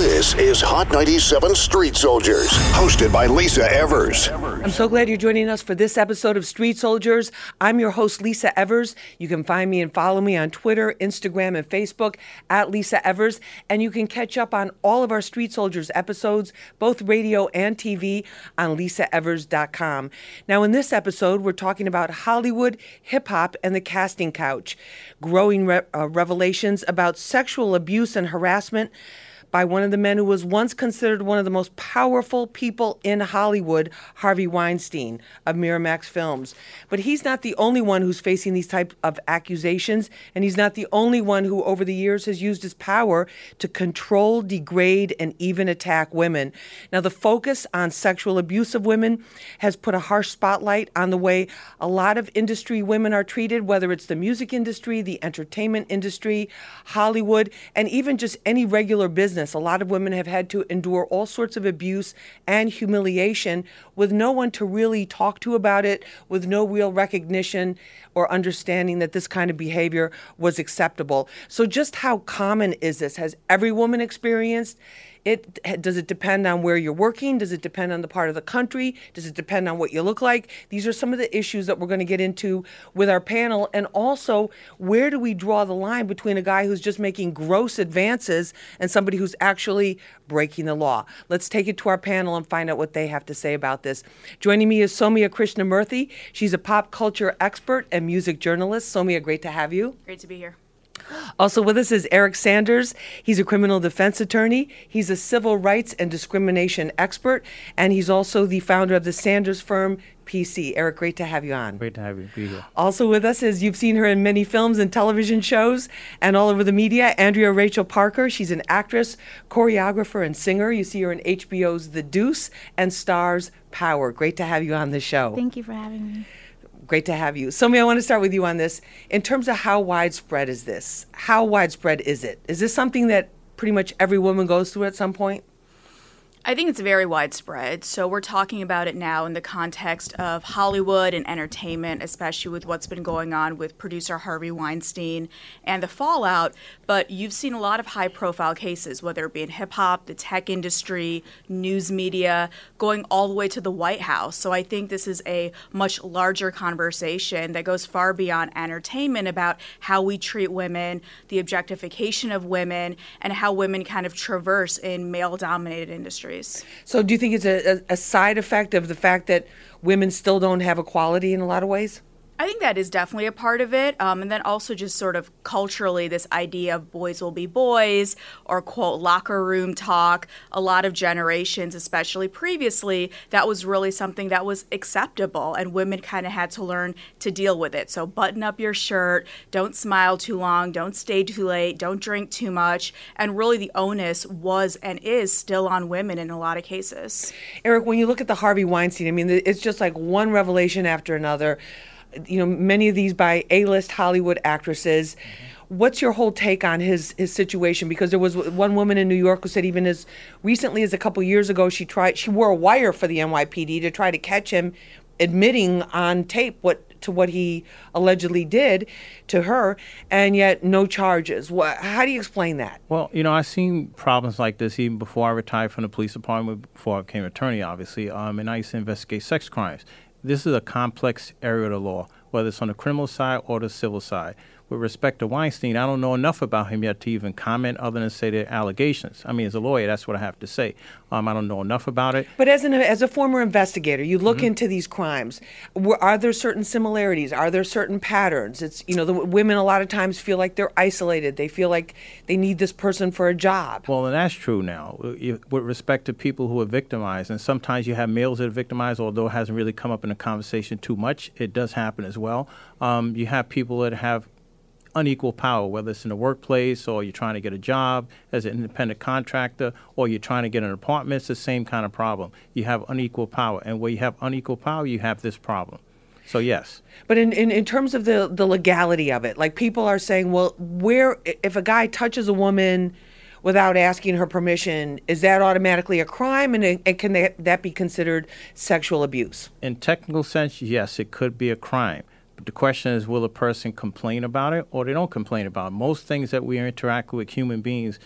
This is Hot 97 Street Soldiers, hosted by Lisa Evers. I'm so glad you're joining us for this episode of Street Soldiers. I'm your host, Lisa Evers. You can find me and follow me on Twitter, Instagram, and Facebook at Lisa Evers. And you can catch up on all of our Street Soldiers episodes, both radio and TV, on lisaevers.com. Now, in this episode, we're talking about Hollywood, hip hop, and the casting couch, growing re- uh, revelations about sexual abuse and harassment by one of the men who was once considered one of the most powerful people in Hollywood, Harvey Weinstein of Miramax Films. But he's not the only one who's facing these type of accusations, and he's not the only one who over the years has used his power to control, degrade, and even attack women. Now, the focus on sexual abuse of women has put a harsh spotlight on the way a lot of industry women are treated, whether it's the music industry, the entertainment industry, Hollywood, and even just any regular business business. A lot of women have had to endure all sorts of abuse and humiliation with no one to really talk to about it, with no real recognition or understanding that this kind of behavior was acceptable. So, just how common is this? Has every woman experienced? It does it depend on where you're working? Does it depend on the part of the country? Does it depend on what you look like? These are some of the issues that we're going to get into with our panel, and also where do we draw the line between a guy who's just making gross advances and somebody who's actually breaking the law? Let's take it to our panel and find out what they have to say about this. Joining me is Sowmya Krishnamurthy. She's a pop culture expert and music journalist. Sowmya, great to have you. Great to be here. Also with us is Eric Sanders. He's a criminal defense attorney. He's a civil rights and discrimination expert, and he's also the founder of the Sanders firm PC. Eric, great to have you on. Great to have you be here. Also with us is you've seen her in many films and television shows and all over the media. Andrea Rachel Parker. She's an actress, choreographer, and singer. You see her in HBO's The Deuce and Starz Power. Great to have you on the show. Thank you for having me. Great to have you. Somi, I want to start with you on this. In terms of how widespread is this? How widespread is it? Is this something that pretty much every woman goes through at some point? I think it's very widespread. So we're talking about it now in the context of Hollywood and entertainment, especially with what's been going on with producer Harvey Weinstein and the fallout. But you've seen a lot of high profile cases, whether it be in hip hop, the tech industry, news media, going all the way to the White House. So I think this is a much larger conversation that goes far beyond entertainment about how we treat women, the objectification of women, and how women kind of traverse in male dominated industries industries. So, do you think it's a, a, side effect of the fact that women still don't have equality in a lot of ways? I think that is definitely a part of it. Um, and then also just sort of culturally, this idea of boys will be boys or quote locker room talk. A lot of generations, especially previously, that was really something that was acceptable, and women kind of had to learn to deal with it. So button up your shirt, don't smile too long, don't stay too late, don't drink too much. And really, the onus was and is still on women in a lot of cases. Eric, when you look at the Harvey Weinstein, I mean, it's just like one revelation after another you know, many of these by A-list Hollywood actresses. Mm-hmm. What's your whole take on his his situation? Because there was one woman in New York who said even as recently as a couple years ago, she tried she wore a wire for the NYPD to try to catch him admitting on tape what to what he allegedly did to her, and yet no charges. What, how do you explain that? Well, you know, I've seen problems like this even before I retired from the police department, before I became attorney, obviously, um, and I used to investigate sex crimes this is a complex area of the law, whether it's on the criminal side or the civil side with respect to Weinstein, I don't know enough about him yet to even comment other than say the allegations. I mean, as a lawyer, that's what I have to say. Um, I don't know enough about it. But as an as a former investigator, you look mm-hmm. into these crimes. Are there certain similarities? Are there certain patterns? It's you know the women a lot of times feel like they're isolated. They feel like they need this person for a job. Well, and that's true now with respect to people who are victimized. And sometimes you have males that are victimized, although it hasn't really come up in the conversation too much. It does happen as well. Um, you have people that have unequal power, whether it's in the workplace or you're trying to get a job as an independent contractor or you're trying to get an apartment, it's the same kind of problem. You have unequal power. And where you have unequal power, you have this problem. So, yes. But in, in, in terms of the, the legality of it, like people are saying, well, where, if a guy touches a woman, without asking her permission, is that automatically a crime? And, and can that, that be considered sexual abuse? In technical sense, yes, it could be a crime But the question is, will a person complain about it or they don't complain about it? Most things that we interact with human beings,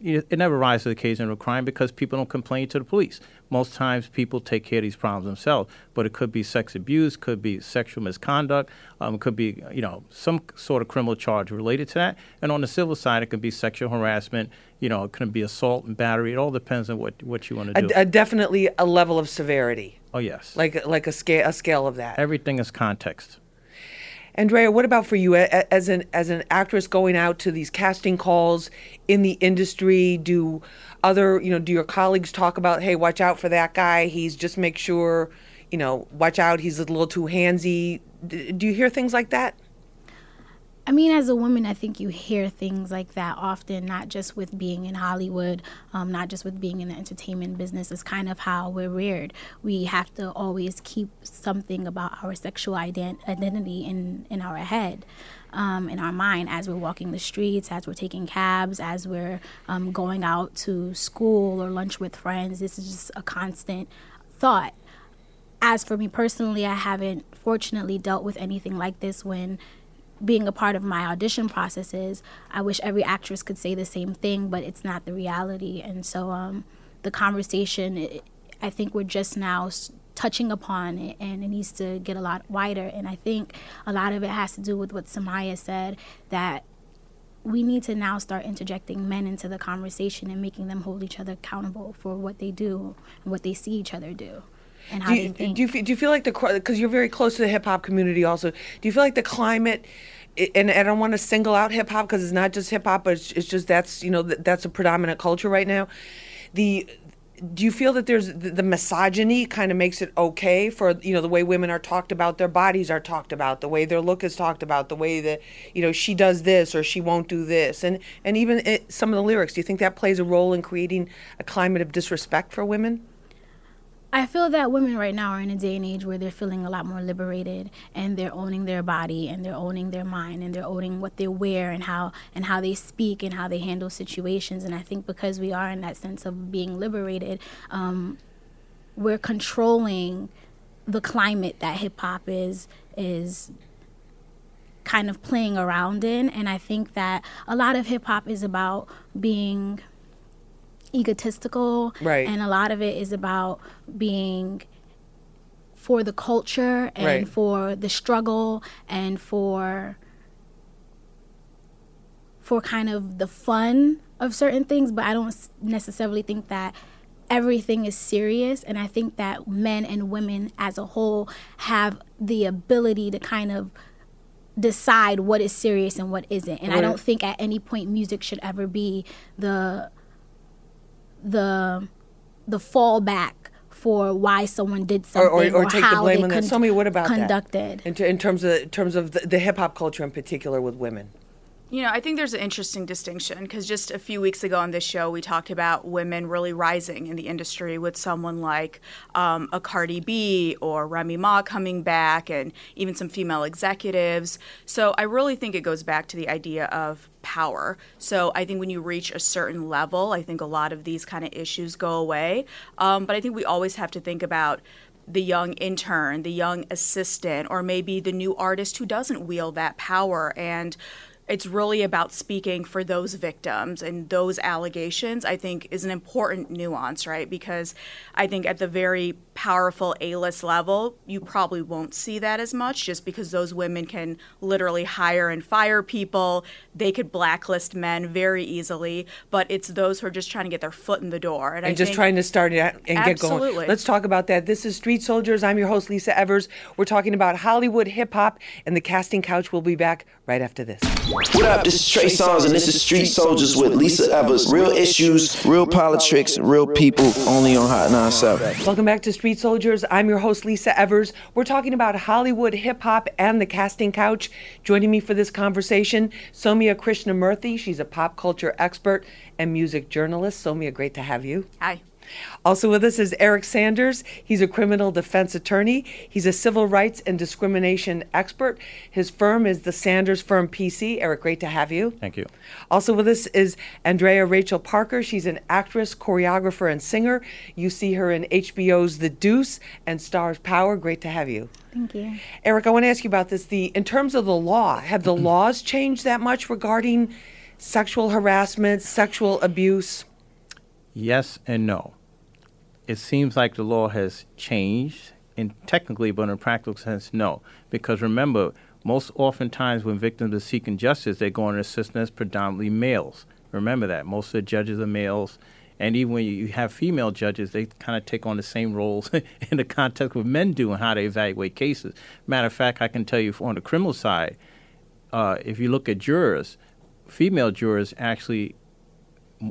it never rises to the occasion of a crime because people don't complain to the police. Most times people take care of these problems themselves. But it could be sex abuse, could be sexual misconduct, um, could be, you know, some sort of criminal charge related to that. And on the civil side, it could be sexual harassment, you know, it could be assault and battery. It all depends on what, what you want to do. A, a definitely a level of severity. Oh, yes. Like, like a, scale, a scale of that. Everything is context. Andrea, what about for you as an as an actress going out to these casting calls in the industry? Do other you know do your colleagues talk about hey watch out for that guy? He's just make sure you know watch out he's a little too handsy. do you hear things like that? I mean, as a woman, I think you hear things like that often, not just with being in Hollywood, um, not just with being in the entertainment business. It's kind of how we're reared. We have to always keep something about our sexual ident- identity in, in our head. Um, in our mind as we're walking the streets, as we're taking cabs, as we're um, going out to school or lunch with friends. This is just a constant thought. As for me personally, I haven't fortunately dealt with anything like this when being a part of my audition processes, I wish every actress could say the same thing, but it's not the reality. And so um, the conversation, it, I think we're just now touching upon it and it needs to get a lot wider. And I think a lot of it has to do with what Sowmya said that we need to now start interjecting men into the conversation and making them hold each other accountable for what they do and what they see each other do and how do you, they think. Do you, do you feel like the because you're very close to the hip hop community also? Do you feel like the climate? And I don't want to single out hip hop because it's not just hip hop, but it's, it's, just that's you know that's a predominant culture right now. The do you feel that there's the, the misogyny kind of makes it okay for you know the way women are talked about, their bodies are talked about, the way their look is talked about, the way that you know she does this or she won't do this, and and even it, some of the lyrics. Do you think that plays a role in creating a climate of disrespect for women? I feel that women right now are in a day and age where they're feeling a lot more liberated and they're owning their body and they're owning their mind and they're owning what they wear and how and how they speak and how they handle situations. And I think because we are in that sense of being liberated, um, we're controlling the climate that hip hop is is kind of playing around in. And I think that a lot of hip hop is about being egotistical right. and a lot of it is about being for the culture and right. for the struggle and for for kind of the fun of certain things but i don't necessarily think that everything is serious and i think that men and women as a whole have the ability to kind of decide what is serious and what isn't and right. i don't think at any point music should ever be the the the fallback for why someone did something or, or, or, or take how the blame they on con- that. Tell me what about conducted. that? In, in terms of in terms of the, the hip hop culture in particular with women. You know, I think there's an interesting distinction because just a few weeks ago on this show, we talked about women really rising in the industry with someone like um, a Cardi B or Remy Ma coming back, and even some female executives. So I really think it goes back to the idea of power. So I think when you reach a certain level, I think a lot of these kind of issues go away. Um, but I think we always have to think about the young intern, the young assistant, or maybe the new artist who doesn't wield that power and it's really about speaking for those victims and those allegations i think is an important nuance right? Because i think at the very powerful a-list level you probably won't see that as much just because those women can literally hire and fire people. They could blacklist men very easily but it's those who are just trying to get their foot in the door. And, and just trying to start it and absolutely. get going. Let's talk about that. This is street soldiers. I'm your host lisa evers. We're talking about hollywood hip-hop and the casting couch will be back right after this what up? This is Trey Songz, and this is Street Soldiers with Lisa Evers. Real issues, real politics, real people, only on Hot 97. Welcome back to Street Soldiers. I'm your host, Lisa Evers. We're talking about Hollywood hip hop and the casting couch. Joining me for this conversation, Sowmya Krishnamurthy. She's a pop culture expert and music journalist. Sowmya, great to have you. Hi. Also with us is Eric Sanders. He's a criminal defense attorney. He's a civil rights and discrimination expert. His firm is the Sanders Firm PC. Eric, great to have you. Thank you. Also with us is Andrea Rachel Parker. She's an actress, choreographer, and singer. You see her in HBO's The Deuce and Starz Power. Great to have you. Thank you. Eric, I want to ask you about this. The in terms of the law, have the mm-hmm. laws changed that much regarding sexual harassment, sexual abuse? Yes and no. It seems like the law has changed, in technically, but in a practical sense, no. Because remember, most oftentimes when victims are seeking justice, they go in a system that's predominantly males. Remember that most of the judges are males, and even when you have female judges, they kind of take on the same roles in the context of men do and how they evaluate cases. Matter of fact, I can tell you on the criminal side, uh, if you look at jurors, female jurors actually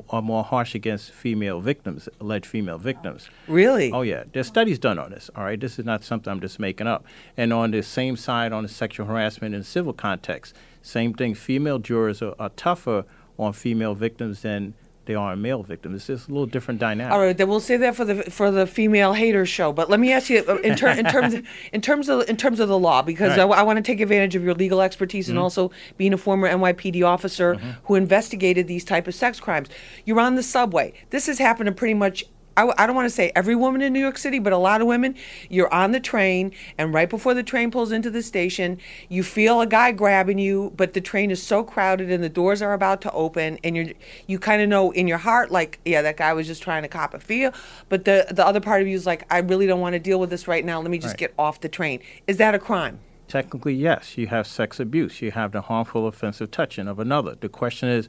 are more harsh against female victims, alleged female victims. Really? Oh yeah, there's studies done on this. All right, this is not something I'm just making up. And on the same side, on the sexual harassment in civil context, same thing. Female jurors are, are tougher on female victims than they are a male victim. It's just a little different dynamic. All right, then we'll say that for the for the female hater show. But let me ask you in, ter- in terms of, in terms of in terms of the law, because right. I, want to take advantage of your legal expertise and mm-hmm. also being a former NYPD officer mm-hmm. who investigated these type of sex crimes. You're on the subway. This has happened to pretty much. I, I don't want to say every woman in New York City, but a lot of women. You're on the train, and right before the train pulls into the station, you feel a guy grabbing you, but the train is so crowded and the doors are about to open, and you're you kind of know in your heart, like, yeah, that guy was just trying to cop a feel, but the the other part of you is like, I really don't want to deal with this right now. Let me just Right. get off the train. Is that a crime? Technically, yes. You have sex abuse. You have the harmful, offensive touching of another. The question is,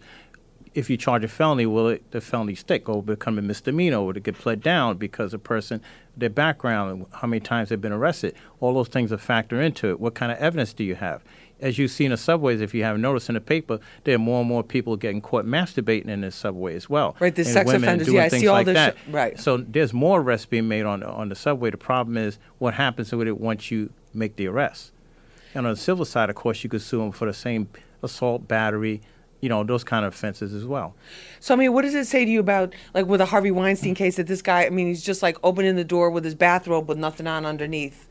if you charge a felony, will it, the felony stick or become a misdemeanor? Will it get pled down because a person, their background, how many times they've been arrested? All those things are factor into it. What kind of evidence do you have? As you see in the subways, if you haven't noticed in the paper, there are more and more people getting caught masturbating in the subway as well. Right, the And sex women offenders. doing Yeah, I things see all like this that. sh- right. So there's more arrests being made on on the subway. The problem is what happens with it once you make the arrest. And on the civil side, of course, you could sue them for the same assault, battery, you know, those kind of offenses as well. So I mean, what does it say to you about like with a Harvey Weinstein case that this guy? I mean, he's just like opening the door with his bathrobe with nothing on underneath,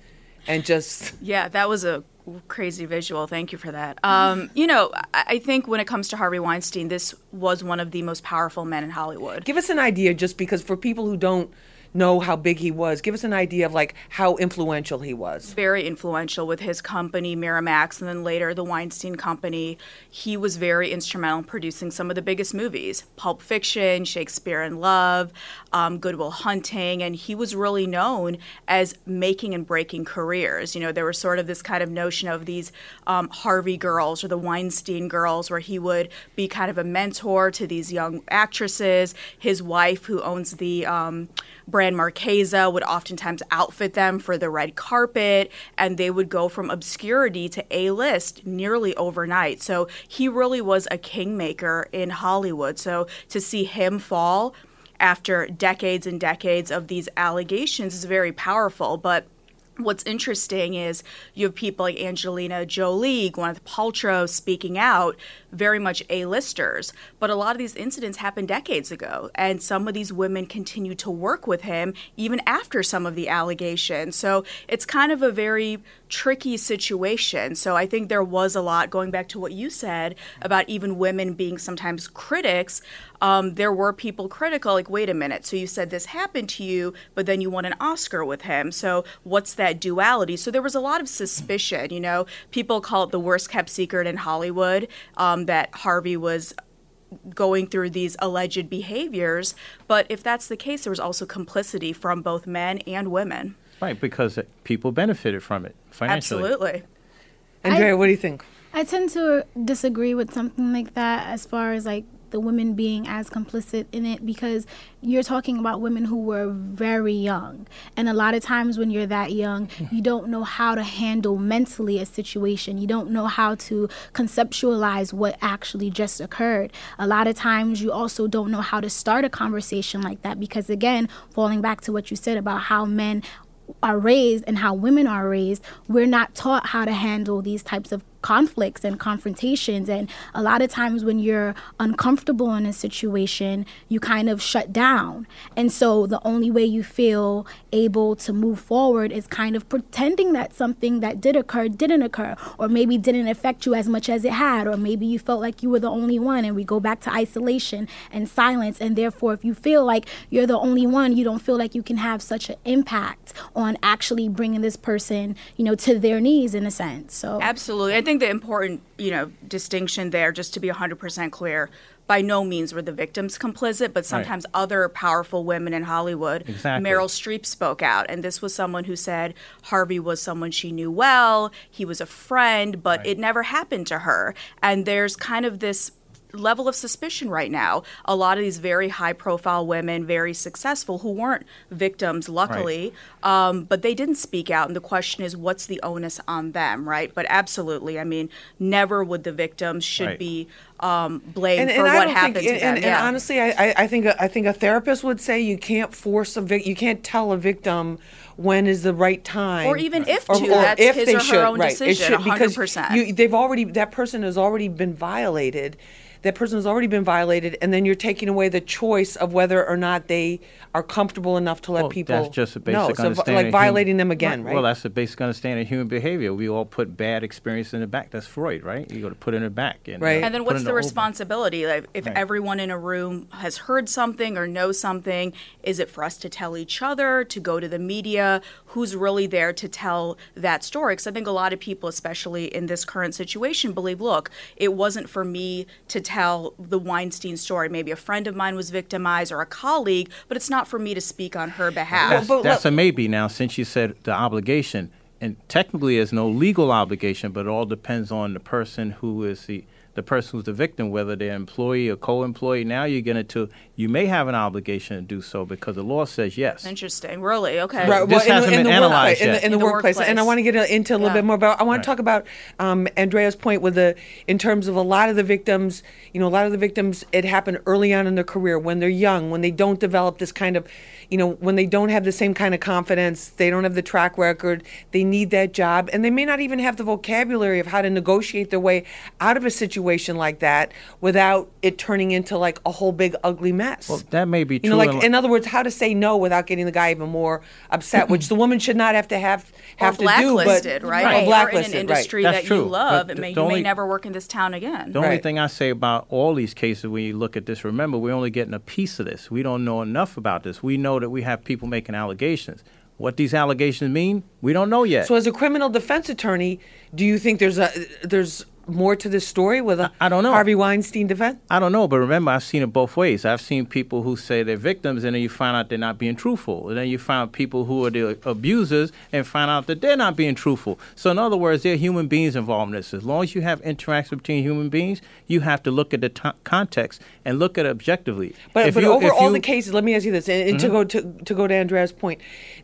and just Yeah, that was a crazy visual. Thank you for that. Um, you know, I, I think when it comes to Harvey Weinstein, this was one of the most powerful men in Hollywood. give us an idea, just because for people who don't know how big he was, give us an idea of like how influential he was. very influential with his company Miramax and then later the Weinstein Company. He was very instrumental in producing some of the biggest movies: Pulp Fiction, Shakespeare in Love, um, Good Will Hunting, and he was really known as making and breaking careers. You know, there was sort of this kind of notion of these um, Harvey girls or the Weinstein girls, where he would be kind of a mentor to these young actresses. His wife, who owns the um, brand Marchesa would oftentimes outfit them for the red carpet, and they would go from obscurity to A list nearly overnight. So he really was a kingmaker in Hollywood. So to see him fall after decades and decades of these allegations is very powerful. But What's interesting is you have people like Angelina Jolie, Gwyneth Paltrow speaking out, very much A-listers. But a lot of these incidents happened decades ago, and some of these women continue to work with him even after some of the allegations. So it's kind of a very tricky situation. So I think there was a lot going back to what you said about even women being sometimes critics. Um, there were people critical, like, wait a minute, so you said this happened to you, but then you won an Oscar with him. So what's that duality? So there was a lot of suspicion. You know, people call it the worst kept secret in Hollywood um, that Harvey was going through these alleged behaviors. But if that's the case, there was also complicity from both men and women. Right, because people benefited from it financially. Absolutely. Andrea, what do you think? I tend to disagree with something like that as far as like the women being as complicit in it because you're talking about women who were very young. And a lot of times when you're that young, you don't know how to handle mentally a situation. You don't know how to conceptualize what actually just occurred. A lot of times you also don't know how to start a conversation like that because again, falling back to what you said about how men are raised and how women are raised, we're not taught how to handle these types of conflicts and confrontations. And a lot of times when you're uncomfortable in a situation, you kind of shut down. And so the only way you feel able to move forward is kind of pretending that something that did occur didn't occur, or maybe didn't affect you as much as it had, or maybe you felt like you were the only one. And we go back to isolation and silence. And therefore, if you feel like you're the only one, you don't feel like you can have such an impact on actually bringing this person, you know, to their knees in a sense. So absolutely, think the important, you know, distinction there, just to be 100% clear, by no means were the victims complicit, but sometimes right. other powerful women in Hollywood. Exactly. Meryl Streep spoke out, and this was someone who said Harvey was someone she knew well, he was a friend, but right. it never happened to her. And there's kind of this level of suspicion right now. A lot of these very high profile women, very successful, who weren't victims, luckily, right. um, but they didn't speak out. And the question is, what's the onus on them, right? But absolutely, I mean, never would the victims should right. be um, blamed and, for what happened think, to and, them. And, yeah. and honestly, I, I, think a, I think a therapist would say you can't force a vic- you can't tell a victim when is the right time, or even if to. Or, or that's if his they or her should, own right. decision. It should, because you, they've already that person has already been violated that person has already been violated, and then you're taking away the choice of whether or not they are comfortable enough to let well, people. That's just a basic know. understanding. So, like violating human, them again, right? Well, that's a basic understanding of human behavior. We all put bad experience in the back. That's Freud, right? You got to put it in the back. And, right. Uh, and then what's the, the responsibility? Like, if right. everyone in a room has heard something or knows something, is it for us to tell each other, to go to the media? Who's really there to tell that story? Because I think a lot of people, especially in this current situation, believe, look, it wasn't for me to tell the Weinstein story. Maybe a friend of mine was victimized or a colleague, but it's not for me to speak on her behalf. That's, well, that's a maybe now, since you said the obligation. And technically, there's no legal obligation, but it all depends on the person who is the the person who's the victim, whether they're employee or co-employee. Now you get into you may have an obligation to do so because the law says yes. Interesting, really? Okay. Right. This well, hasn't in, been in analyzed yet. In the, in the, in the workplace. workplace. and I want to get into a little yeah. bit more about. I want right. to talk about um, Andrea's point with the in terms of a lot of the victims. You know, a lot of the victims it happened early on in their career when they're young, when they don't develop this kind of you know, when they don't have the same kind of confidence, they don't have the track record, they need that job, and they may not even have the vocabulary of how to negotiate their way out of a situation like that without it turning into like a whole big ugly mess. Well, that may be true. You know, like in other words, how to say no without getting the guy even more upset, which the woman should not have to have have or to blacklisted, do, but right? right. Or blacklisted, in an industry right. that true. you love, but may, you only, may never work in this town again. The right. only thing I say about all these cases, when you look at this, remember we're only getting a piece of this. We don't know enough about this. We know that we have people making allegations. What these allegations mean, we don't know yet. So, as a criminal defense attorney, do you think there's a there's more to this story with a I don't know. Harvey Weinstein defense? I don't know, but remember, I've seen it both ways. I've seen people who say they're victims, and then you find out they're not being truthful, and then you find people who are the abusers and find out that they're not being truthful. So, in other words, there are human beings involved in this. As long as you have interaction between human beings, you have to look at the t- context and look at it objectively. But, if but you, over all you, the cases, let me ask you this, and, and mm-hmm. to go to to go to Andrea's point,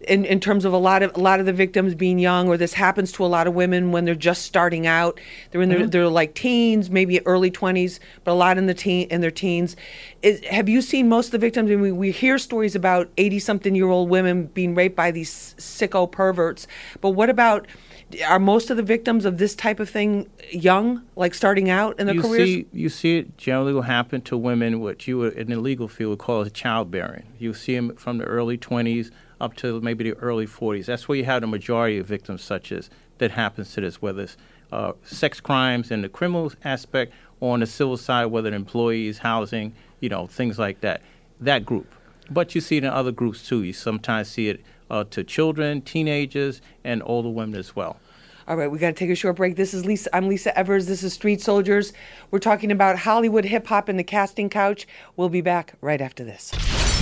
in, in terms of a lot of a lot of the victims being young, or this happens to a lot of women when they're just starting out, they're in their mm-hmm. They're like teens, maybe early twenties, but a lot in the teen in their teens. Is, have you seen most of the victims? I mean, we hear stories about eighty something year old women being raped by these sicko perverts, but what about are most of the victims of this type of thing young, like starting out in their you careers? See, you see it generally will happen to women, what you in the legal field would call as childbearing. You see them from the early 20s up to maybe the early 40s. That's where you have the majority of victims such as that happens to this, whether it's uh, sex crimes and the criminal aspect or on the civil side, whether employees, housing, you know, things like that. That group. But you see it in other groups too. You sometimes see it uh, to children, teenagers, and older women as well. All right, we got to take a short break. This is Lisa. I'm Lisa Evers. This is Street Soldiers. We're talking about Hollywood hip hop and the casting couch. We'll be back right after this.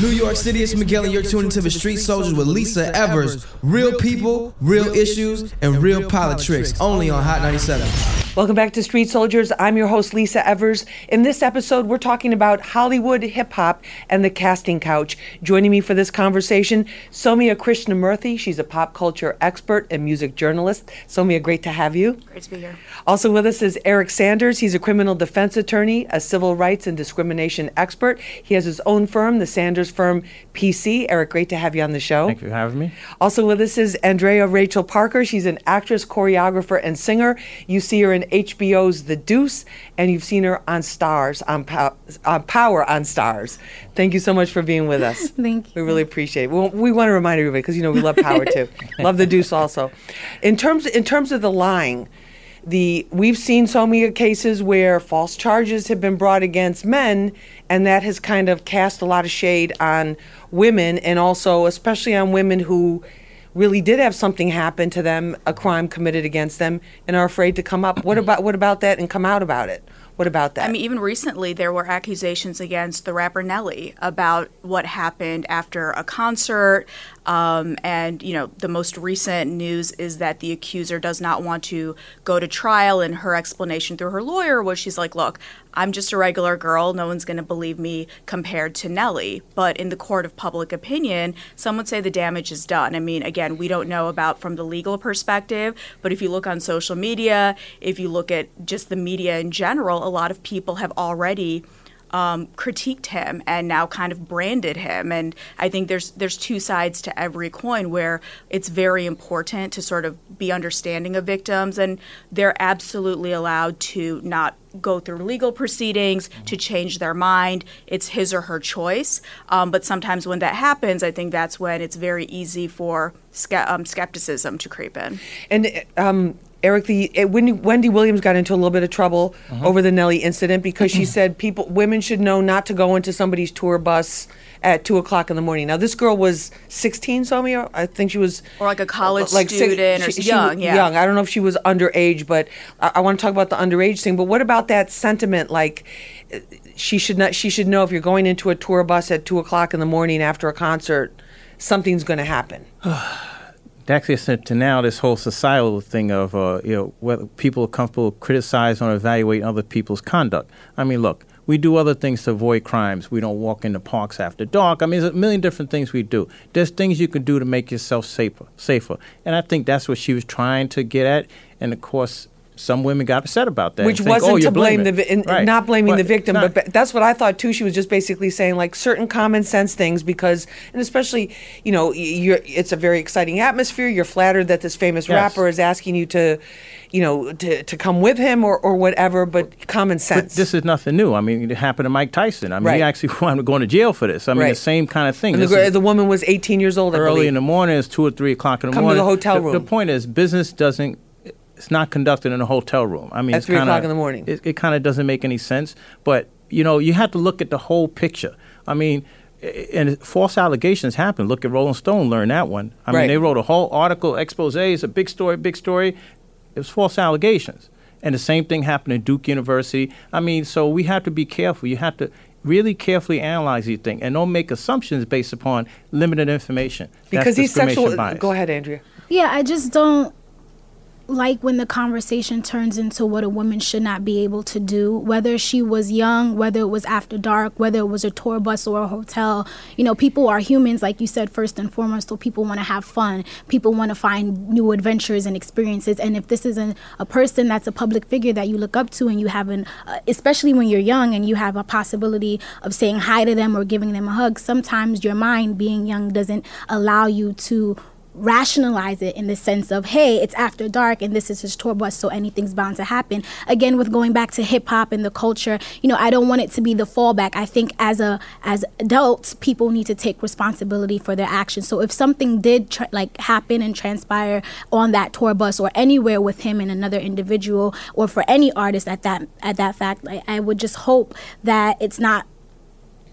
New York City, it's Miguel, and you're tuning to the Street Soldiers with Lisa Evers. Real people, real issues, and real politics. Only on Hot 97. Welcome back to Street Soldiers. I'm your host, Lisa Evers. In this episode, we're talking about Hollywood hip hop and the casting couch. Joining me for this conversation, Sowmya Krishnamurthy. She's a pop culture expert and music journalist. Sowmya, great to have you. Great to be here. Also with us is Eric Sanders. He's a criminal defense attorney, a civil rights and discrimination expert. He has his own firm, the Sanders Firm PC. Eric, great to have you on the show. Thank you for having me. Also with us is Andrea Rachel Parker. She's an actress, choreographer, and singer. You see her in in HBO's The Deuce, and you've seen her on Starz, on, Pow- on Power on Starz. Thank you so much for being with us. Thank you. We really appreciate it. We, we want to remind everybody because you know we love Power too. love The Deuce also. In terms in terms of the lying, the we've seen so many cases where false charges have been brought against men, and that has kind of cast a lot of shade on women, and also especially on women who really did have something happen to them, a crime committed against them, and are afraid to come up. What about what about that and come out about it? What about that? I mean, even recently, there were accusations against the rapper Nelly about what happened after a concert. Um, and, you know, the most recent news is that the accuser does not want to go to trial. And her explanation through her lawyer was she's like, look, I'm just a regular girl. No one's going to believe me compared to Nelly. But in the court of public opinion, some would say the damage is done. I mean, again, we don't know about from the legal perspective, but if you look on social media, if you look at just the media in general, a lot of people have already um, critiqued him and now kind of branded him. And I think there's there's two sides to every coin where it's very important to sort of be understanding of victims, and they're absolutely allowed to not go through legal proceedings to change their mind. It's his or her choice. Um, but sometimes when that happens, I think that's when it's very easy for ske- um, skepticism to creep in. And um, Eric, the uh, Wendy, Wendy Williams got into a little bit of trouble over the Nelly incident because she said people, women should know not to go into somebody's tour bus at two o'clock in the morning. Now this girl was sixteen, Somi. I think she was Or like a college six- student or she- she young, was yeah. young. I don't know if she was underage, but I, I want to talk about the underage thing. But what about that sentiment? Like, uh, she should not. She should know if you're going into a tour bus at two o'clock in the morning after a concert, something's going to happen. sent to now this whole societal thing of uh, you know whether people are comfortable criticizing or evaluating other people's conduct. I mean, look, we do other things to avoid crimes. We don't walk in the parks after dark. I mean, there's a million different things we do. There's things you can do to make yourself safer, safer. And I think that's what she was trying to get at. And of course, some women got upset about that. Which think, wasn't oh, to blame the vi- Right. not blaming the victim, but, but that's what I thought too. She was just basically saying like certain common sense things because, and especially you know, you're, it's a very exciting atmosphere. You're flattered that this famous Yes. rapper is asking you to, you know, to, to come with him or, or whatever. But common But sense. this is nothing new. I mean, it happened to Mike Tyson. I mean, Right. he actually wound up going to jail for this. I mean, Right. the same kind of thing. the, This gr- is- the woman was 18 years old. Early in the morning. It's two or three o'clock in the Come to morning. the hotel room. The, room. point is, business doesn't. It's not conducted in a hotel room. I mean, At it's three kinda- o'clock in the morning. It, it kind of doesn't make any sense. But you know, you have to look at the whole picture. I mean. And false allegations happen. Look at Rolling Stone. Learn that one. I Right. mean, they wrote a whole article, expose. It's a big story, big story. It was false allegations, and the same thing happened at Duke University. I mean, so we have to be careful. You have to really carefully analyze these things and don't make assumptions based upon limited information. That's because he's sexual. bias. Go ahead, Andrea. Yeah, I just don't like when the conversation turns into what a woman should not be able to do, whether she was young, whether it was after dark, whether it was a tour bus or a hotel. You know, people are humans, like you said, first and foremost, so people want to have fun. People want to find new adventures and experiences. And if this isn't a person that's a public figure that you look up to and you have an, uh, especially when you're young and you have a possibility of saying hi to them or giving them a hug, sometimes your mind, being young, doesn't allow you to rationalize it in the sense of hey it's after dark and this is his tour bus so anything's bound to happen. Again with going back to hip hop and the culture you know i don't want it to be the fallback. I think as a as adults people need to take responsibility for their actions. So if something did tr- like happen and transpire on that tour bus or anywhere with him and another individual or for any artist at that at that fact I, I would just hope that it's not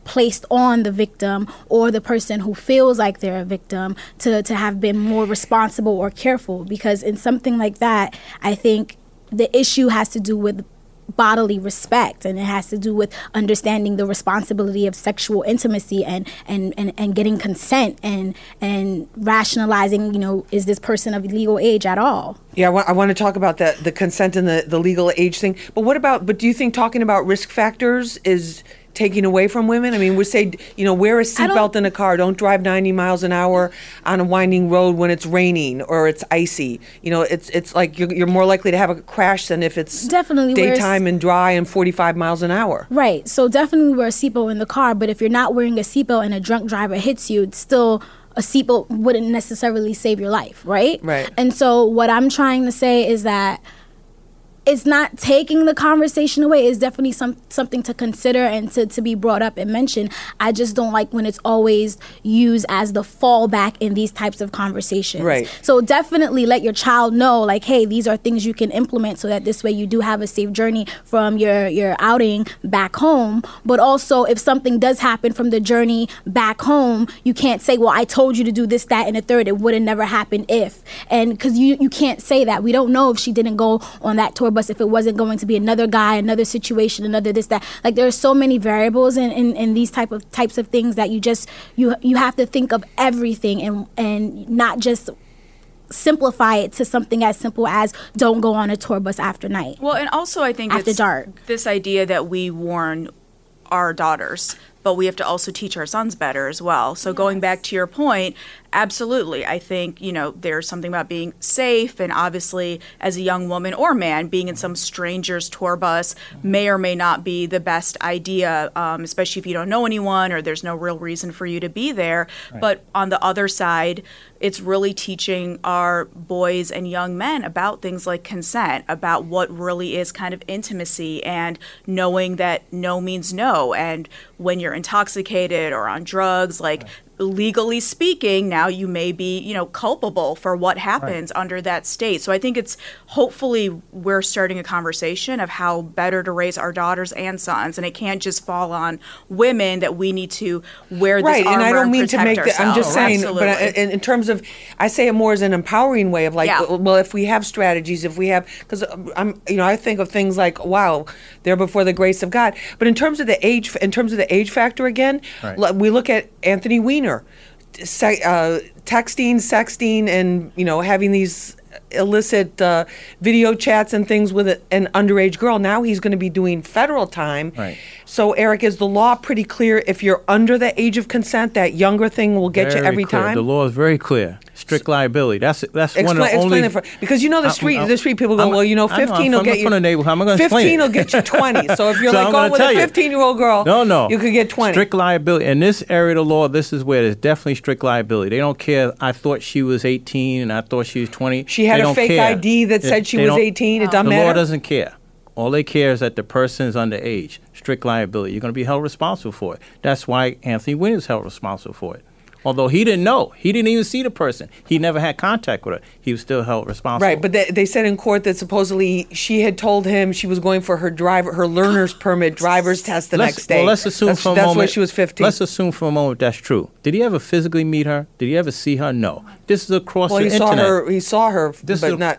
placed on the victim or the person who feels like they're a victim to, to have been more responsible or careful because in something like that i think the issue has to do with bodily respect and it has to do with understanding the responsibility of sexual intimacy and and, and, and getting consent and and rationalizing you know is this person of legal age at all Yeah, I want, I want to talk about the, the consent and the, the legal age thing. But what about, but do you think talking about risk factors is taking away from women? I mean, we say, you know, wear a seatbelt in a car. Don't drive 90 miles an hour on a winding road when it's raining or it's icy. You know, it's it's like you're, you're more likely to have a crash than if it's Definitely wear a s- daytime and dry and 45 miles an hour. Right. So definitely wear a seatbelt in the car, but if you're not wearing a seatbelt and a drunk driver hits you, it's still a seatbelt wouldn't necessarily save your life, right? Right. And so what I'm trying to say is that it's not taking the conversation away. It's definitely some something to consider and to, to be brought up and mentioned. I just don't like when it's always used as the fallback in these types of conversations. Right. So definitely let your child know, like, hey, these are things you can implement so that this way you do have a safe journey from your your outing back home. But also, if something does happen from the journey back home, you can't say, well, I told you to do this, that, and the third. It would have never happened if. And because you you can't say that. We don't know if she didn't go on that tour if it wasn't going to be another guy, another situation, another this that. Like there are so many variables in, in, in these type of types of things that you just you you have to think of everything and and not just simplify it to something as simple as don't go on a tour bus after night. Well, and also I think After it's dark. this idea that we warn our daughters, but we have to also teach our sons better as well. So going back to your point, absolutely. I think, you know, there's something about being safe and obviously as a young woman or man, being in some stranger's tour bus may or may not be the best idea, um, especially if you don't know anyone or there's no real reason for you to be there. But on the other side, it's really teaching our boys and young men about things like consent, about what really is kind of intimacy and knowing that no means no. And when you're intoxicated or on drugs, like legally speaking, now you may be, you know, culpable for what happens under that state. So I think it's hopefully we're starting a conversation of how better to raise our daughters and sons, and it can't just fall on women that we need to wear this right and i don't mean to protect make the, i'm just saying Absolutely. but uh, I, in, in terms of i say it more as an empowering way of like Yeah. well if we have strategies if we have because um, i'm you know i think of things like wow they're before the grace of god but in terms of the age in terms of the age factor again Right. we look at anthony weiner se- uh, texting sexting and you know having these illicit uh, video chats and things with a, an underage girl now he's going to be doing federal time Right. so eric is the law pretty clear if you're under the age of consent that younger thing will get you every clear. time The law is very clear. Strict liability. That's that's one of Explain, the explain only. it for, because you know the street I'm- the street people go I'm- well you know 15 I'm will get you from the neighborhood. How am gonna 15 will get you 20 so if you're So like going with a 15 year old girl No, no. you could get 20 Strict liability. In this area of the law, this is where there's definitely strict liability. They don't care. I thought she was 18 and I thought she was 20. She had They a fake care. ID that said she was 18. It doesn't the matter? law doesn't care. All they care is that the person is underage. Strict liability. You're going to be held responsible for it. That's why Anthony Wynn is held responsible for it. Although he didn't know, he didn't even see the person. He never had contact with her. He was still held responsible. Right, but they, they said in court that supposedly she had told him she was going for her driver, her learner's permit, driver's test the let's, next day. Well, let's assume that's, for a that's moment. why she was 15. Let's assume for a moment that's true. Did he ever physically meet her? Did he ever see her? No. This is across well, the he saw internet. her. He saw her, This but is a- not.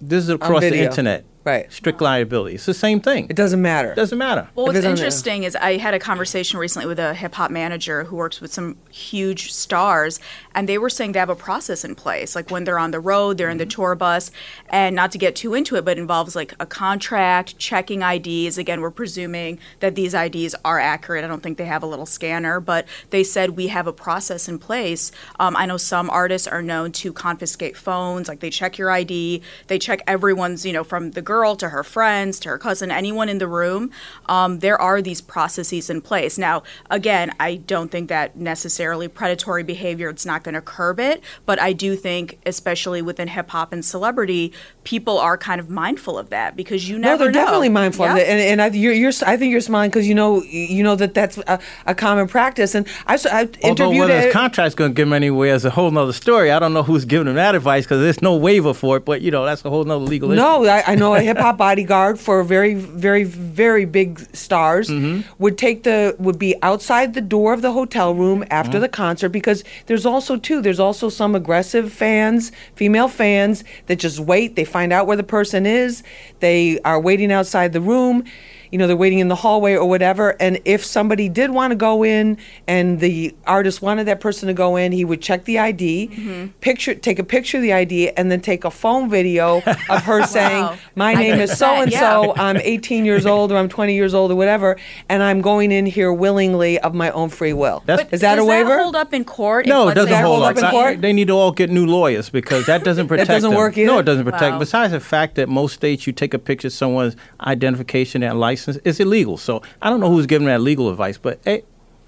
This is across the internet. Right. Strict liability. It's the same thing. It doesn't matter. doesn't matter. Well, what's it's on interesting is I had a conversation recently with a hip hop manager who works with some huge stars, and they were saying they have a process in place. Like when they're on the road, they're in the Mm-hmm. tour bus, and not to get too into it, but it involves like a contract, checking IDs. Again, we're presuming that these IDs are accurate. I don't think they have a little scanner, but they said we have a process in place. Um, I know some artists are known to confiscate phones, like they check your ID, they check everyone's, you know, from the girl to her friends to her cousin, anyone in the room. Um, there are these processes in place. Now, again, I don't think that necessarily predatory behavior, it's not going to curb it, but I do think, especially within hip hop and celebrity, people are kind of mindful of that because you No, never they're know. definitely mindful of Yeah. it, and, and I, you're, you're, I think you're smiling because you know, you know that that's a, a common practice. And I, s- I Although interviewed. whether a- his contract's going to give him anywhere is a whole nother story. I don't know who's giving him that advice because there's no waiver for it. But you know that's a whole nother legal issue. No, I, I know a hip hop bodyguard for very, very, very big stars Mm-hmm. would take the would be outside the door of the hotel room after Mm-hmm. the concert because there's also too there's also some aggressive fans, female fans that just wait. They find out where the person is. They are waiting outside the room. You know, they're waiting in the hallway or whatever. And if somebody did want to go in and the artist wanted that person to go in, he would check the ID, Mm-hmm. picture, take a picture of the ID, and then take a phone video of her saying, "My name is so and so. I'm 18 years old, or I'm 20 years old, or whatever, and I'm going in here willingly of my own free will." That's- is that a does waiver? That hold up in court? No, it doesn't hold hold up. up in I- court? They need to all get new lawyers because that doesn't protect doesn't them. work No, it doesn't protect. Wow. Besides the fact that most states you take a picture of someone's identification and license, it's illegal. So I don't know who's giving that legal advice, but hey,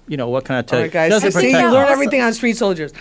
you know what can I tell All you? guys. Doesn't See, you protect learn them. everything on Street Soldiers.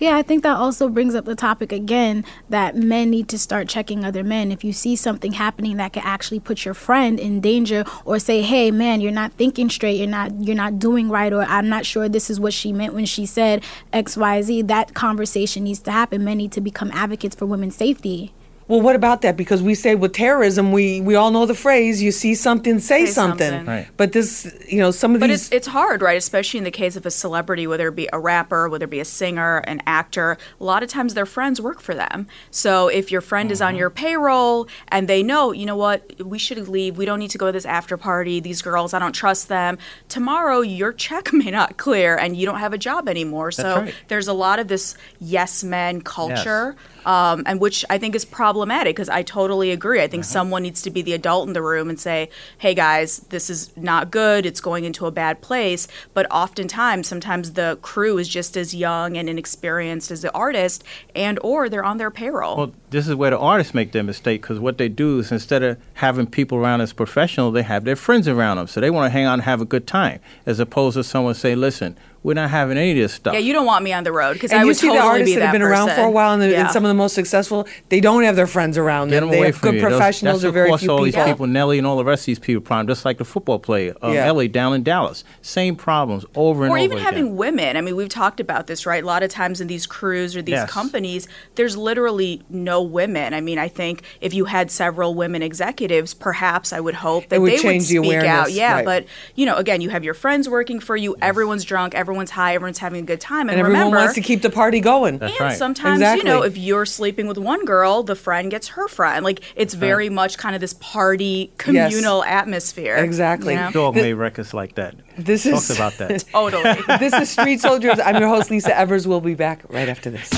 Yeah, I think that also brings up the topic again that men need to start checking other men. If you see something happening that could actually put your friend in danger or say, "Hey man, you're not thinking straight. You're not you're not doing right or I'm not sure this is what she meant when she said XYZ." That conversation needs to happen. Men need to become advocates for women's safety. Well, what about that? Because we say with terrorism, we we all know the phrase: "You see something, say, Say something." something. Right. But this, you know, some of But these. But it's, it's hard, right? Especially in the case of a celebrity, whether it be a rapper, whether it be a singer, an actor. A lot of times their friends work for them. So if your friend is on Mm-hmm. your payroll and they know, you know what, we should leave. We don't need to go to this after party. These girls, I don't trust them. Tomorrow, your check may not clear and you don't have a job anymore. so right. there's a lot of this yes men culture. Um, and which I think is problematic because I totally agree. I think someone needs to be the adult in the room and say, "Hey guys, this is not good. It's going into a bad place." But oftentimes, sometimes the crew is just as young and inexperienced as the artist, and or they're on their payroll. Well, this is where the artists make their mistake because what they do is instead of having people around as professional, they have their friends around them. So they want to hang out and have a good time, as opposed to someone say, "Listen, we're not having any of this stuff." yeah, you don't want me on the road because and I you would see totally the artists be that have that been around for a while and, yeah. and some of the most successful, they don't have their friends around Get them. them They away have from good you. Those- professionals that's or very what few caused all people. these people, Nelly and all the rest of these people, problem. Just like the football player, um, Yeah. Ellie down in Dallas, same problems over and or over even again. having women. I mean, we've talked about this, right? A lot of times in these crews or these Yes. companies, there's literally no women. I mean, I think if you had several women executives, perhaps I would hope that would they change would speak out. Yeah, right. but you know, again, you have your friends working for you. Everyone's drunk. Everyone's high. Everyone's having a good time. And, and everyone remember, wants to keep the party going. That's and right. sometimes, you know, if you're sleeping with one girl, the friend gets her friend. Like it's very much kind of this party communal atmosphere. Exactly. you know? Dog The- made records like that. This Talks is about that. Oh, totally. this is Street Soldiers. I'm your host, Lisa Evers. We'll be back right after this.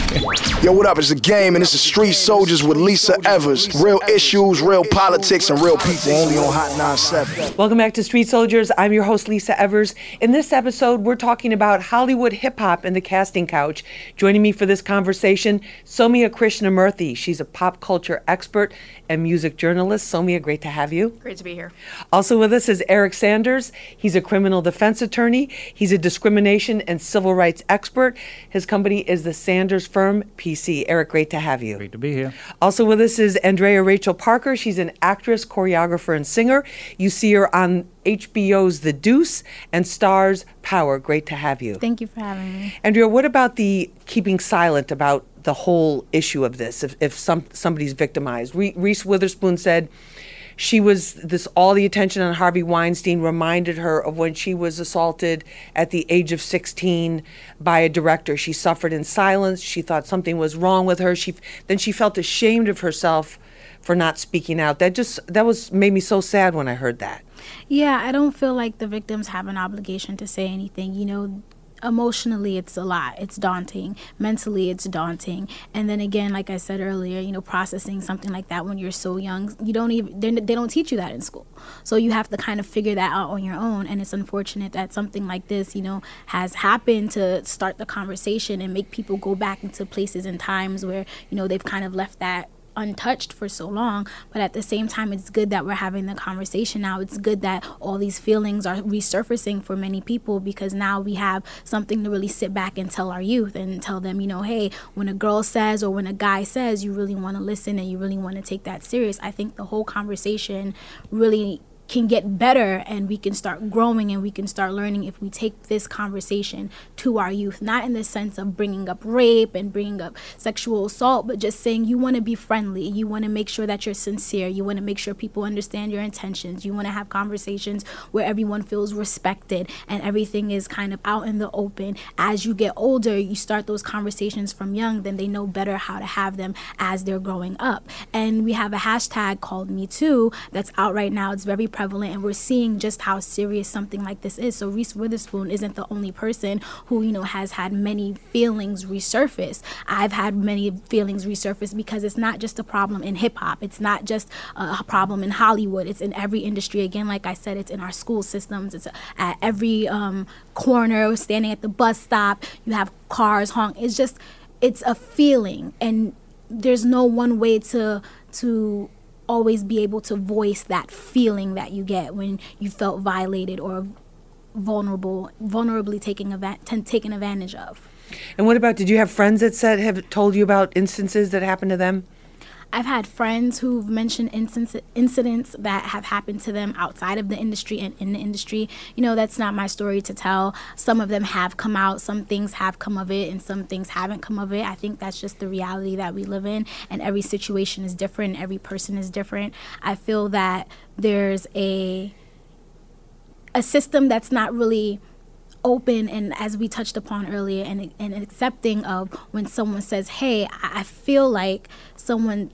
Yo, what up? It's the game, and this is Street Soldiers with Lisa Evers. Real issues, real politics, and real people only on Hot 97. Welcome back to Street Soldiers. I'm your host, Lisa Evers. In this episode, we're talking about Hollywood hip hop and the casting couch. Joining me for this conversation, Sowmya Krishnamurthy. She's a pop culture expert and music journalist. Somia, great to have you. Great to be here. Also with us is Eric Sanders. He's a criminal defense attorney. He's a discrimination and civil rights expert. His company is the Sanders Firm PC. Eric, great to have you. Great to be here. Also with us is Andrea Rachel Parker. She's an actress, choreographer, and singer. You see her on HBO's The Deuce and Starz Power. Great to have you. Thank you for having me. Andrea, what about the keeping silent about the whole issue of this? If, if some somebody's victimized, Re- Reese Witherspoon said she was this all the attention on Harvey Weinstein reminded her of when she was assaulted at the age of 16 by a director. She suffered in silence. She thought something was wrong with her. She then she felt ashamed of herself for not speaking out. That just that was made me so sad when I heard that. Yeah, I don't feel like the victims have an obligation to say anything. You know, emotionally it's a lot. It's daunting. Mentally it's daunting. And then again like i said earlier you know processing something like that when you're so young you don't even they're- don't teach you that in school. So you have to kind of figure that out on your own. And it's unfortunate that something like this you know has happened to start the conversation and make people go back into places and times where you know they've kind of left that untouched for so long but at the same time it's good that we're having the conversation now. It's good that all these feelings are resurfacing for many people because now we have something to really sit back and tell our youth and tell them you know hey when a girl says or when a guy says you really want to listen and you really want to take that serious. I think the whole conversation really can get better and we can start growing and we can start learning if we take this conversation to our youth. Not in the sense of bringing up rape and bringing up sexual assault but just saying you want to be friendly. You want to make sure that you're sincere. You want to make sure people understand your intentions. You want to have conversations where everyone feels respected and everything is kind of out in the open. As you get older you start those conversations from young then they know better how to have them as they're growing up. And we have a hashtag called me too that's out right now. It's very prevalent and we're seeing just how serious something like this is. So reese witherspoon isn't the only person who you know has had many feelings resurface. I've had many feelings resurface because it's not just a problem in hip-hop. It's not just a problem in hollywood. It's in every industry. Again like i said it's in our school systems. It's at every um, corner standing at the bus stop. You have cars honk. It's just it's a feeling. And there's no one way to to always be able to voice that feeling that you get when you felt violated or vulnerable vulnerably taking ava- taken advantage of And what about? Did you have friends that said have told you about instances that happened to them? I've had friends who've mentioned incidents that have happened to them outside of the industry and in the industry. You know, that's not my story to tell. Some of them have come out, some things have come of it, and some things haven't come of it. I think that's just the reality that we live in, and every situation is different, every person is different. I feel that there's a a system that's not really open and as we touched upon earlier and, and accepting of when someone says hey i feel like someone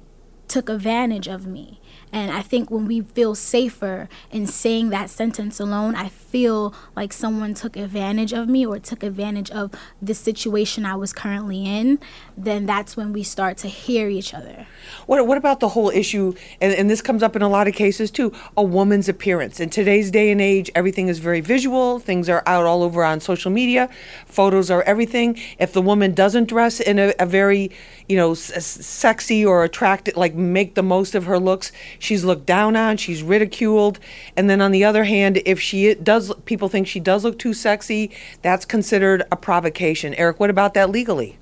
took advantage of me. And I think when we feel safer in saying that sentence alone, I feel like someone took advantage of me or took advantage of the situation I was currently in, then that's when we start to hear each other. What, what about the whole issue, and, and this comes up in a lot of cases too, a woman's appearance? In today's day and age, everything is very visual, things are out all over on social media, photos are everything. If the woman doesn't dress in a, a very, you know, s- sexy or attractive, like make the most of her looks, she's looked down on, she's ridiculed. And then on the other hand, if she does, people think she does look too sexy, that's considered a provocation. Eric, what about that legally?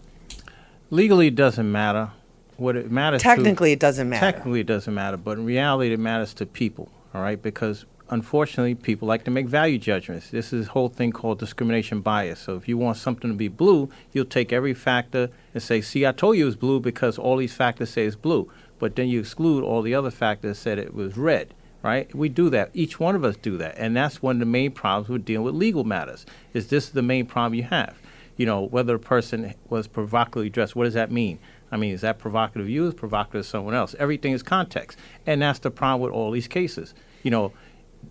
Legally, it doesn't matter. What it matters to- Technically, it doesn't matter. Technically, it doesn't matter, but in reality, it matters to people. All right, because unfortunately, people like to make value judgments. This is a whole thing called discrimination bias. So if you want something to be blue, you'll take every factor and say, "See, I told you it was blue because all these factors say it's blue." But then you exclude all the other factors that said it was red. Right? We do that. Each one of us do that, and that's one of the main problems with dealing with legal matters. Is this the main problem you have? You know, whether a person was provocatively dressed. What does that mean? I mean, is that provocative you? Is provocative to someone else? Everything is context, and that's the problem with all these cases. You know,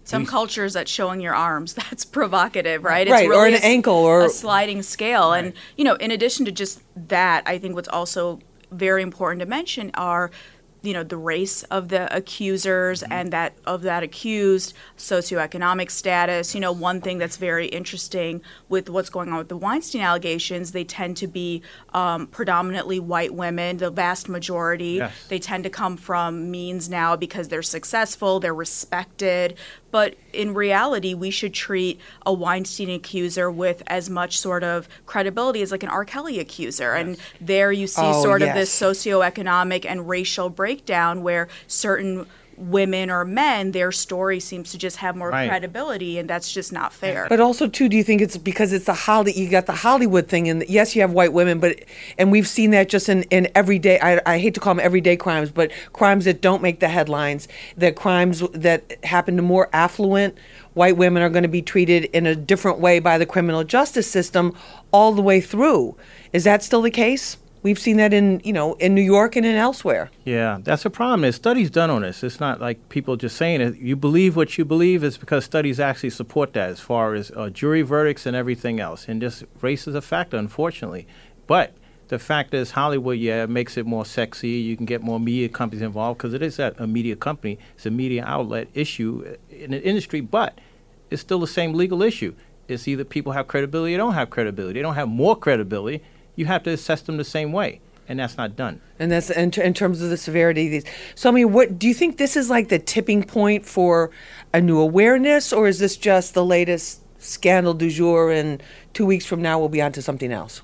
Some cultures that showing your arms that's provocative, right? Right, or an a ankle or- a sliding scale. And you know, in addition to just that, I think what's also very important to mention are you know the race of the accusers and that of that accused socioeconomic status you know one thing that's very interesting with what's going on with the weinstein allegations they tend to be um, predominantly white women the vast majority Yes. they tend to come from means now because they're successful, they're respected. But in reality, we should treat a Weinstein accuser with as much sort of credibility as like an R. Kelly accuser. And there you see Oh, sort yes. of this socioeconomic and racial breakdown where certain women or men, their story seems to just have more Right. credibility, and that's just not fair. But also, too, do you think it's because it's the Holly? You got the Hollywood thing, and yes, you have white women, but and we've seen that just in in everyday. I, I hate to call them everyday crimes, but crimes that don't make the headlines, the crimes that happen to more affluent white women are going to be treated in a different way by the criminal justice system all the way through. Is that still the case? We've seen that in you know in New York and in elsewhere. Yeah, that's a problem. There's studies done on this. It's not like people just saying it. You believe what you believe is because studies actually support that as far as uh, jury verdicts and everything else. And just race is a factor, unfortunately. But the fact is, Hollywood, yeah, makes it more sexy. You can get more media companies involved because it is a, a media company. It's a media outlet issue in the industry, but it's still the same legal issue. It's either people have credibility or don't have credibility. They don't have more credibility. You have to assess them the same way, and that's not done. And that's in, ter- in terms of the severity of these. So, I mean, what do you think this is like the tipping point for a new awareness, or is this just the latest scandal du jour? And two weeks from now, we'll be on to something else.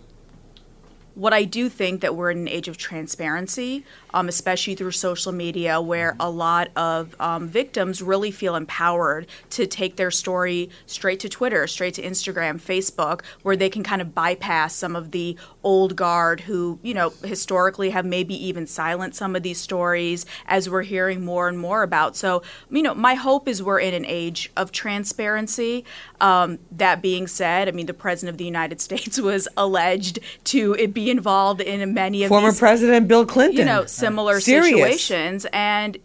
What I do think that we're in an age of transparency, um, especially through social media, where a lot of um, victims really feel empowered to take their story straight to Twitter, straight to Instagram, Facebook, where they can kind of bypass some of the old guard who, you know, historically have maybe even silenced some of these stories as we're hearing more and more about. So, you know, my hope is we're in an age of transparency. Um, that being said, I mean, the President of the United States was alleged to it be involved in many of Former these, President Bill Clinton. you know, similar Serious. situations, and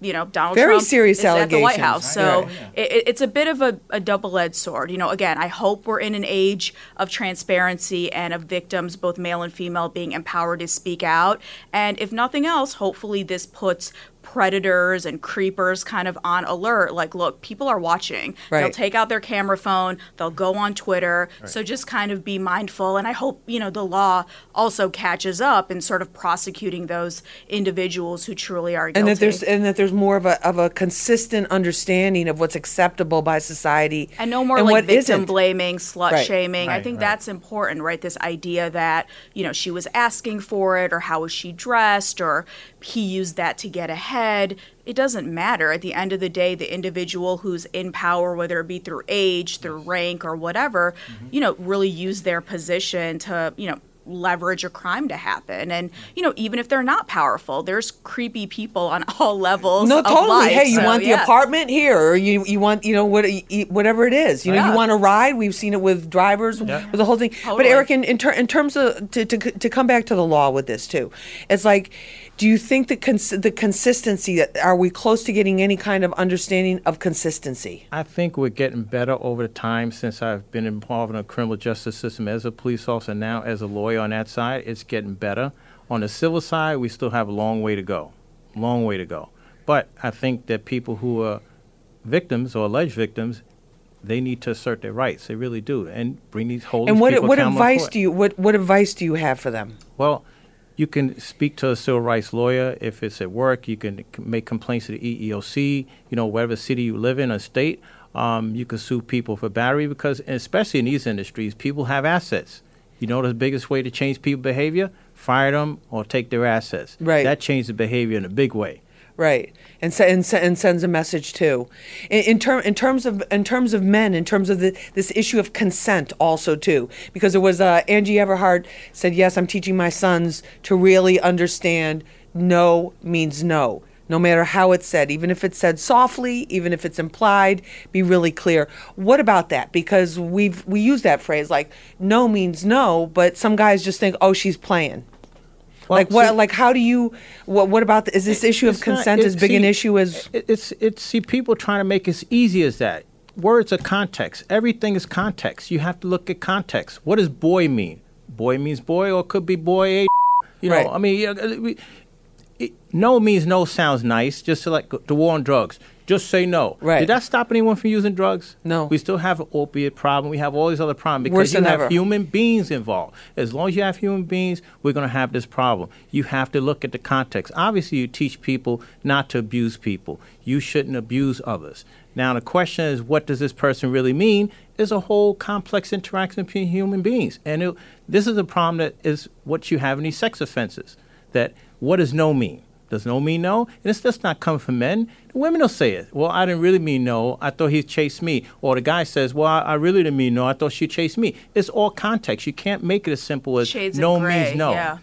you know, Donald Very Trump serious is at the White. House. So Right. it, it's a bit of a, a double-edged sword. You know, again, I hope we're in an age of transparency and of victims, both male and female, being empowered to speak out. And if nothing else, hopefully this puts predators and creepers kind of on alert like look people are watching they'll take out their camera phone they'll go on twitter so just kind of be mindful and i hope you know the law also catches up in sort of prosecuting those individuals who truly are guilty and that there's and that there's more of a of a consistent understanding of what's acceptable by society and no more and like what victim isn't. blaming, slut Right. shaming. I think right. that's important, right? This idea that you know she was asking for it, or how was she dressed, or he used that to get ahead. It doesn't matter. At the end of the day, the individual who's in power, whether it be through age, through rank, or whatever, Mm-hmm. you know, really use their position to you know leverage a crime to happen and you know even if they're not powerful there's creepy people on all levels No, of totally. life, hey, you so, want the yeah. apartment here, or you you want you know what whatever it is. You know, Yeah. you want to ride. We've seen it with drivers, with the whole thing. But Eric, in in, ter- in terms of to, to to come back to the law with this too, it's like, do you think the cons- the consistency? that Are we close to getting any kind of understanding of consistency? I think we're getting better over time since I've been involved in the criminal justice system as a police officer, now as a lawyer on that side. It's getting better. On the civil side, we still have a long way to go. Long way to go. But I think that people who are victims or alleged victims, they need to assert their rights. They really do, and bring these whole. And what what advice do you what what advice do you have for them? Well, you can speak to a civil rights lawyer if it's at work. You can make complaints to the EEOC. You know, whatever city you live in or state. Um, you can sue people for battery because, especially in these industries, people have assets. You know, the biggest way to change people's behavior: fire them or take their assets. Right. That changes the behavior in a big way. Right, and and, and sends a message too. In, in term in terms of in terms of men, in terms of the, this issue of consent, also too, because it was uh, Angie Everhart said, "Yes, I'm teaching my sons to really understand no means no." No matter how it's said, even if it's said softly, even if it's implied, be really clear. What about that? Because we've we use that phrase like no means no, but some guys just think, oh, she's playing. Well, like what? see- like how do you? What? What about the, is this issue of not- consent it- as big an issue as? it's it's see people trying to make it as easy as that. Words are context. Everything is context. You have to look at context. What does boy mean? Boy means boy, or it could be boy. A, you know, Right. I mean, we- it, no means no sounds nice. Just like the war on drugs. Just say no. Right. Did that stop anyone from using drugs? No. We still have an opiate problem. We have all these other problems because Worse you have ever. human beings involved. As long as you have human beings, we're going to have this problem. You have to look at the context. Obviously, you teach people not to abuse people. You shouldn't abuse others. Now, the question is, what does this person really mean? Is a whole complex interaction between human beings, and it, this is a problem that is what you have in these sex offenses. That what does no mean? Does no mean no? And it's just not coming from men. The women will say it. Well, I didn't really mean no. I thought he chased me. Or the guy says, well, I, I really didn't mean no. I thought she chased me. It's all context. You can't make it as simple as Shades no gray, means no. yeah.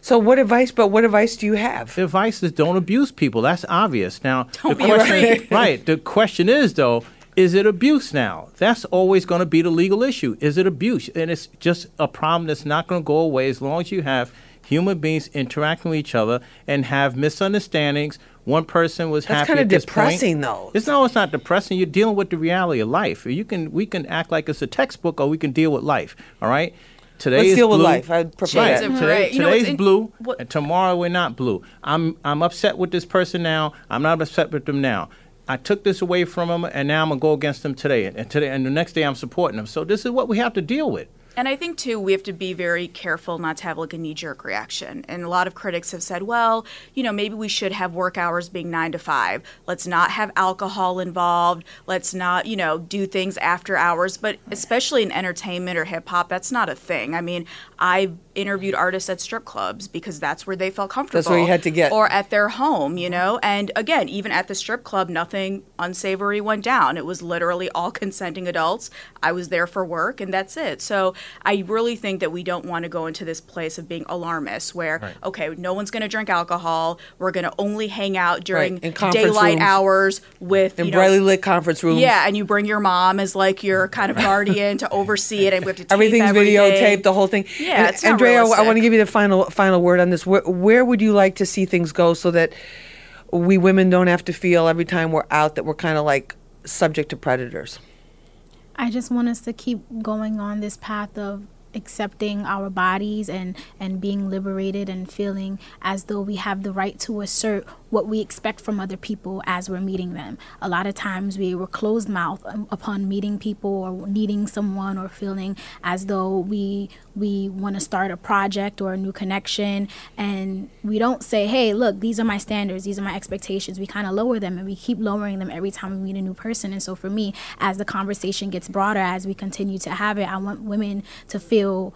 So what advice? But what advice do you have? The advice is don't abuse people. That's obvious. Now, Don't the be question, right. right? The question is though, is it abuse now? That's always going to be the legal issue. Is it abuse? And it's just a problem that's not going to go away as long as you have human beings interacting with each other and have misunderstandings. One person was That's happy kinda at this depressing, point. though. It's no, it's not depressing. You're dealing with the reality of life. You can we can act like it's a textbook, or we can deal with life. All right. Today Let's is deal with blue. life. I'd prefer Right. Shades of Today, gray. You today's in- blue, what- and tomorrow we're not blue. I'm I'm upset with this person now. I'm not upset with them now. I took this away from them, and now I'm gonna go against them today. And today, and the next day, I'm supporting them. So this is what we have to deal with. And I think too, we have to be very careful not to have like a knee jerk reaction. And a lot of critics have said, well, you know, maybe we should have work hours being nine to five. Let's not have alcohol involved. Let's not, you know, do things after hours. But especially in entertainment or hip hop, that's not a thing. I mean, I've interviewed artists at strip clubs because that's where they felt comfortable. That's where you had to get. Or at their home, you know? And again, even at the strip club, nothing unsavory went down. It was literally all consenting adults. I was there for work, and that's it. So I really think that we don't want to go into this place of being alarmist where, okay, no one's going to drink alcohol. We're going to only hang out during in conference daylight rooms. hours with, in you know, brightly lit conference rooms. yeah, and you bring your mom as like your kind of guardian to oversee it, and we have to Everything's everything. videotaped, the whole thing. Yeah, And, it's not Andrea, I, realistic. want to give you the final final word on this. Where, where would you like to see things go so that we women don't have to feel every time we're out that we're kind of like subject to predators? I just want us to keep going on this path of accepting our bodies and and being liberated and feeling as though we have the right to assert what we expect from other people as we're meeting them. A lot of times we were closed mouth um, upon meeting people or needing someone or feeling as though we we want to start a project or a new connection and we don't say, "Hey, look, these are my standards, these are my expectations." We kind of lower them and we keep lowering them every time we meet a new person. And so for me, as the conversation gets broader as we continue to have it, I want women to feel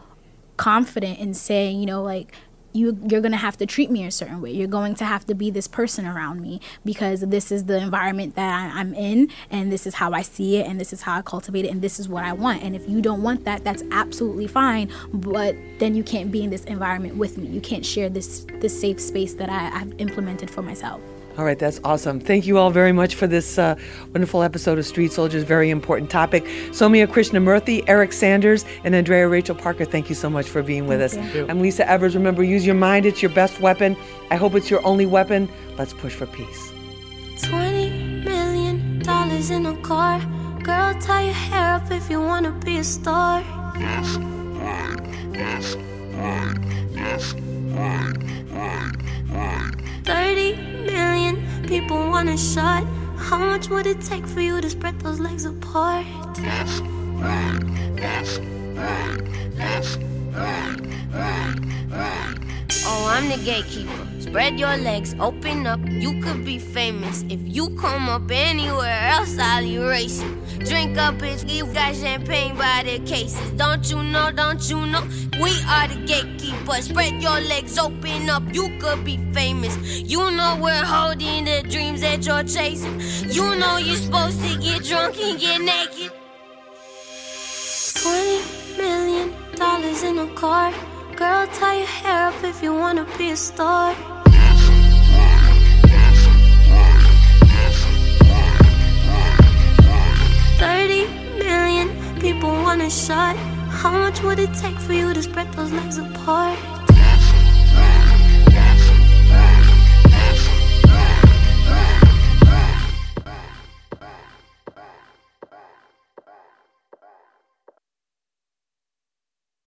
confident in saying, you know, like you you're going to have to treat me a certain way. You're going to have to be this person around me because this is the environment that I, I'm in and this is how I see it and this is how I cultivate it and this is what I want. And if you don't want that, that's absolutely fine, but then you can't be in this environment with me. You can't share this this safe space that I, I've implemented for myself. All right, that's awesome. Thank you all very much for this uh, wonderful episode of Street Soldiers. Very important topic. Sowmya Krishnamurthy, Eric Sanders, and Andrea Rachel Parker, thank you so much for being with Thank us. you. I'm Lisa Evers. Remember, use your mind, it's your best weapon. I hope it's your only weapon. Let's push for peace. Twenty million dollars in a car. Girl, tie your hair up if you wanna be a star. That's right. That's right. That's right. Right. Right. Thirty million people want a shot. How much would it take for you to spread those legs apart? That's right. That's right. That's. Oh, I'm the gatekeeper. Spread your legs, open up. You could be famous. If you come up anywhere else, I'll erase you. Drink up, bitch. You got champagne by the cases. Don't you know? Don't you know? We are the gatekeepers. Spread your legs, open up. You could be famous. You know we're holding the dreams that you're chasing. You know you're supposed to get drunk and get naked. Twenty million dollars in a car. Girl, tie your hair up if you wanna be a star. Thirty million people want a shot. How much would it take for you to spread those legs apart?